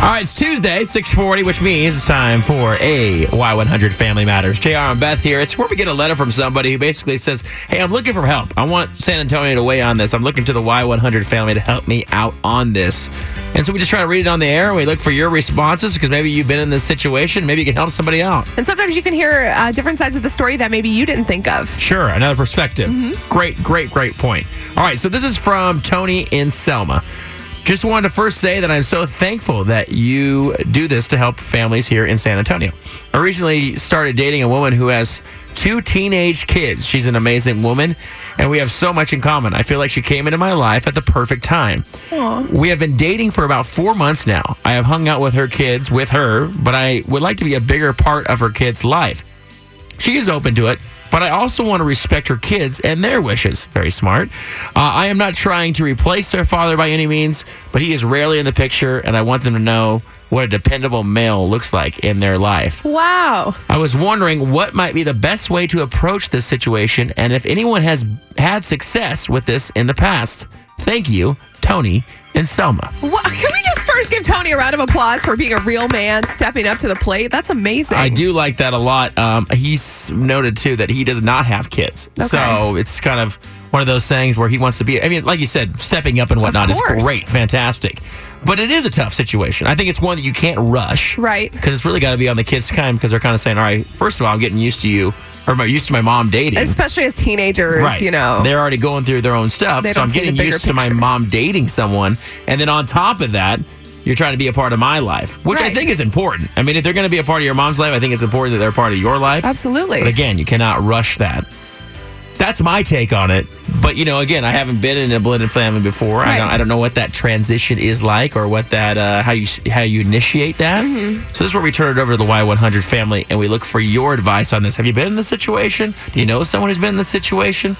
All right, it's Tuesday, 640, which means it's time for a Y100 Family Matters. JR and Beth here. It's where we get a letter from somebody who basically says, Hey, I'm looking for help. I want San Antonio to weigh on this. I'm looking to the Y100 family to help me out on this. And so we just try to read it on the air. And we look for your responses because maybe you've been in this situation. Maybe you can help somebody out. And sometimes you can hear uh, different sides of the story that maybe you didn't think of. Sure, another perspective. Great, great, great point. All right, so this is from Tony in Selma. Just wanted to first say that I'm so thankful that you do this to help families here in San Antonio. I recently started dating a woman who has two teenage kids. She's an amazing woman, and we have so much in common. I feel like she came into my life at the perfect time. We have been dating for about four months now. I have hung out with her kids with her, but I would like to be a bigger part of her kids' life. She is open to it, but I also want to respect her kids and their wishes. Very smart. Uh, I am not trying to replace their father by any means, but he is rarely in the picture, and I want them to know what a dependable male looks like in their life. Wow. I was wondering what might be the best way to approach this situation and if anyone has had success with this in the past. Thank you, Tony and Selma. What, can we just first give Tony a round of applause for being a real man, stepping up to the plate? That's amazing. I do like that a lot. Um, he's noted too that he does not have kids, so it's kind of one of those things where he wants to be. I mean, like you said, stepping up and whatnot is great, fantastic. But it is a tough situation. I think it's one that you can't rush, Right. Because it's really got to be on the kids' time because they're kind of saying, "All right, first of all, I'm getting used to you, or I'm used to my mom dating." Especially as teenagers, Right. you know. They're already going through their own stuff. They So I'm getting used to my mom dating someone. And then on top of that, you're trying to be a part of my life, which I think is important. I mean, if they're going to be a part of your mom's life, I think it's important that they're a part of your life. Absolutely. But again, you cannot rush that. That's my take on it. But you know, again, I haven't been in a blended family before. I, don't, I don't know what that transition is like, or what that uh, how you how you initiate that. Mm-hmm. So this is where we turn it over to the Y100 family, and we look for your advice on this. Have you been in this situation? Do you know someone who's been in this situation?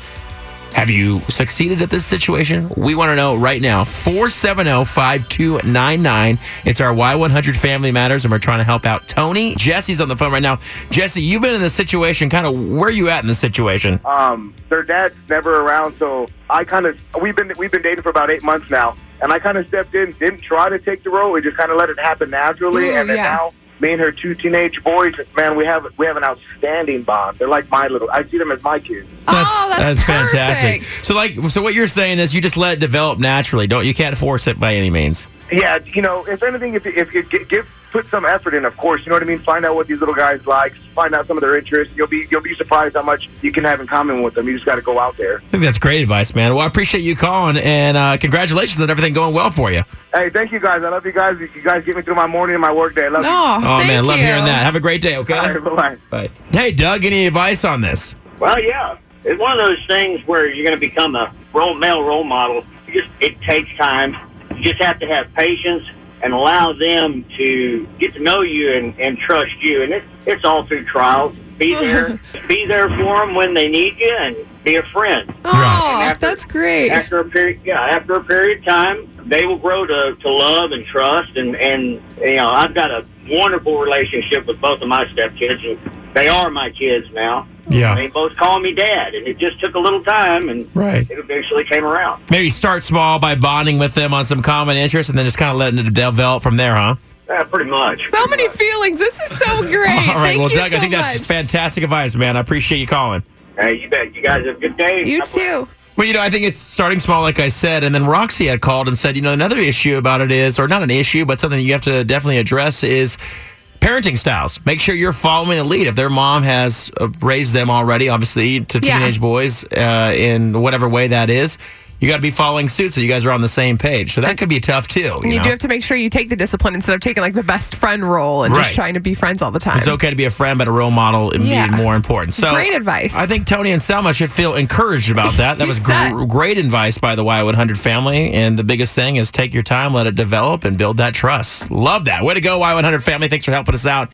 Have you succeeded at this situation? We want to know right now. 470 5299. It's our Y100 Family Matters, and we're trying to help out Tony. Jesse's on the phone right now. Jesse, you've been in this situation. Kind of where are you at in this situation? um, their dad's never around, so I kind of we've been we've been dating for about eight months now, and I kind of stepped in, didn't try to take the role, we just kind of let it happen naturally, Ooh, and then yeah. now me and her two teenage boys, man, we have we have an outstanding bond. They're like my little. I see them as my kids. oh, that's, fantastic. So, like, so what you're saying is you just let it develop naturally. Don't you can't force it by any means. Yeah, you know, if anything, if if you give put some effort in, of course, you know what I mean. Find out what these little guys like, find out some of their interests. You'll be you'll be surprised how much you can have in common with them. You just got to go out there. I think that's great advice, man. Well, I appreciate you calling, and uh, congratulations on everything going well for you. Hey, thank you guys. I love you guys. You guys get me through my morning and my work day. I love you. Oh, Oh man, love you. hearing that. Have a great day. Okay. All right, bye-bye. Bye. Hey, Doug, any advice on this? Well, yeah, it's one of those things where you're going to become a role male role model. You just it takes time. You just have to have patience and allow them to get to know you and, and trust you. And it's it's all through trials. Be there, be there for them when they need you, and be a friend. Oh, after- that's great. After a period, yeah, after a period of time, they will grow to, to love and trust. And and you know, I've got a wonderful relationship with both of my stepkids, and they are my kids now. Yeah. They both call me dad, and it just took a little time, and Right. it eventually came around. Maybe start small by bonding with them on some common interests, and then just kind of letting it develop from there, huh? Yeah, pretty much. So many feelings. This is so great. All right. Thank well, you Doug, so I think that's fantastic advice, man. I appreciate you calling. Hey, you bet. You guys have a good day. You God bless. too. Well, you know, I think it's starting small, like I said, and then Roxy had called and said, you know, another issue about it is, or not an issue, but something you have to definitely address is parenting styles. Make sure you're following the lead. If their mom has uh, raised them already, obviously, to Yeah. teenage boys uh, in whatever way that is, you got to be following suit so you guys are on the same page. So that could be tough too. You, You know? do have to make sure you take the discipline instead of taking like the best friend role and Right. just trying to be friends all the time. It's okay to be a friend, but a role model is Yeah. more important. So Great advice. I think Tony and Selma should feel encouraged about that. That was gr- great advice by the Y100 family. And the biggest thing is take your time, let it develop, and build that trust. Love that. Way to go, Y100 family. Thanks for helping us out.